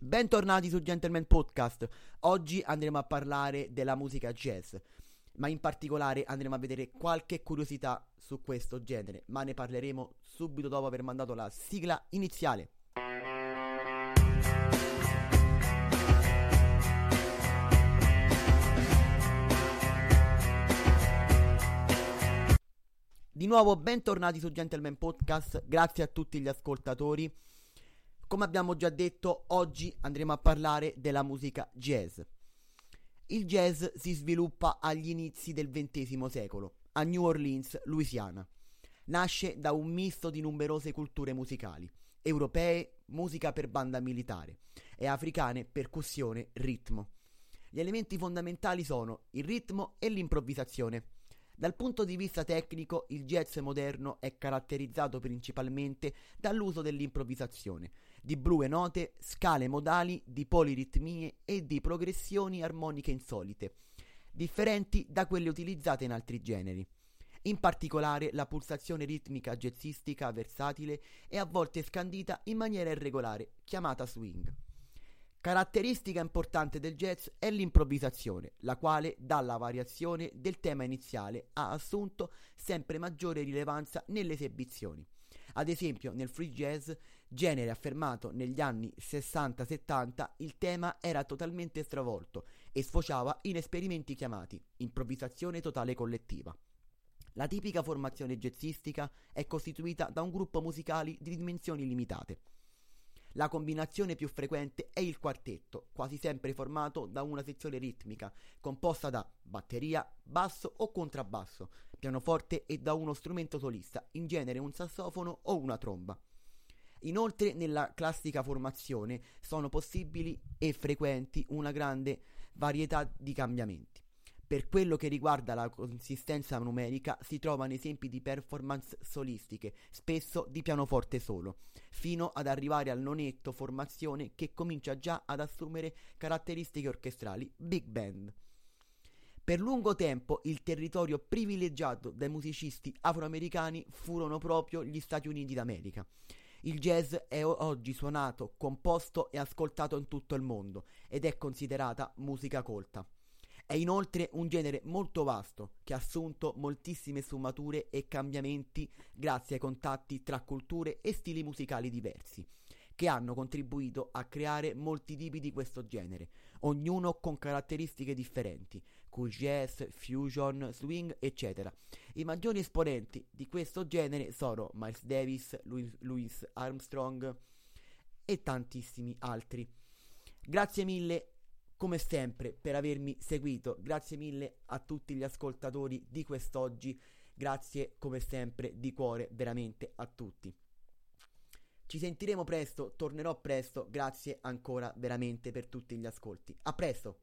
Bentornati su Gentleman Podcast. Oggi andremo a parlare della musica jazz, ma in particolare andremo a vedere qualche curiosità su questo genere, ma ne parleremo subito dopo aver mandato la sigla iniziale. Di nuovo bentornati su Gentleman Podcast, grazie a tutti gli ascoltatori. Come abbiamo già detto, oggi andremo a parlare della musica jazz. Il jazz si sviluppa agli inizi del XX secolo, a New Orleans, Louisiana. Nasce da un misto di numerose culture musicali, europee, musica per banda militare, e africane, percussione, ritmo. Gli elementi fondamentali sono il ritmo e l'improvvisazione. Dal punto di vista tecnico, il jazz moderno è caratterizzato principalmente dall'uso dell'improvvisazione, di brue note, scale modali, di poliritmie e di progressioni armoniche insolite, differenti da quelle utilizzate in altri generi. In particolare, la pulsazione ritmica jazzistica versatile è a volte scandita in maniera irregolare, chiamata swing. Caratteristica importante del jazz è l'improvvisazione, la quale dalla variazione del tema iniziale ha assunto sempre maggiore rilevanza nelle esibizioni. Ad esempio, nel free jazz, genere affermato negli anni 60-70, il tema era totalmente stravolto e sfociava in esperimenti chiamati improvvisazione totale collettiva. La tipica formazione jazzistica è costituita da un gruppo musicale di dimensioni limitate. La combinazione più frequente è il quartetto, quasi sempre formato da una sezione ritmica, composta da batteria, basso o contrabbasso, pianoforte e da uno strumento solista, in genere un sassofono o una tromba. Inoltre nella classica formazione sono possibili e frequenti una grande varietà di cambiamenti. Per quello che riguarda la consistenza numerica si trovano esempi di performance solistiche, spesso di pianoforte solo, fino ad arrivare al nonetto formazione che comincia già ad assumere caratteristiche orchestrali big band. Per lungo tempo il territorio privilegiato dai musicisti afroamericani furono proprio gli Stati Uniti d'America. Il jazz è oggi suonato, composto e ascoltato in tutto il mondo ed è considerata musica colta. È inoltre un genere molto vasto che ha assunto moltissime sfumature e cambiamenti grazie ai contatti tra culture e stili musicali diversi, che hanno contribuito a creare molti tipi di questo genere, ognuno con caratteristiche differenti, cool jazz, fusion, swing, eccetera. I maggiori esponenti di questo genere sono Miles Davis, Louis, Louis Armstrong e tantissimi altri. Grazie mille come sempre per avermi seguito. Grazie mille a tutti gli ascoltatori di quest'oggi. Grazie come sempre di cuore veramente a tutti. Ci sentiremo presto, tornerò presto. Grazie ancora veramente per tutti gli ascolti. A presto!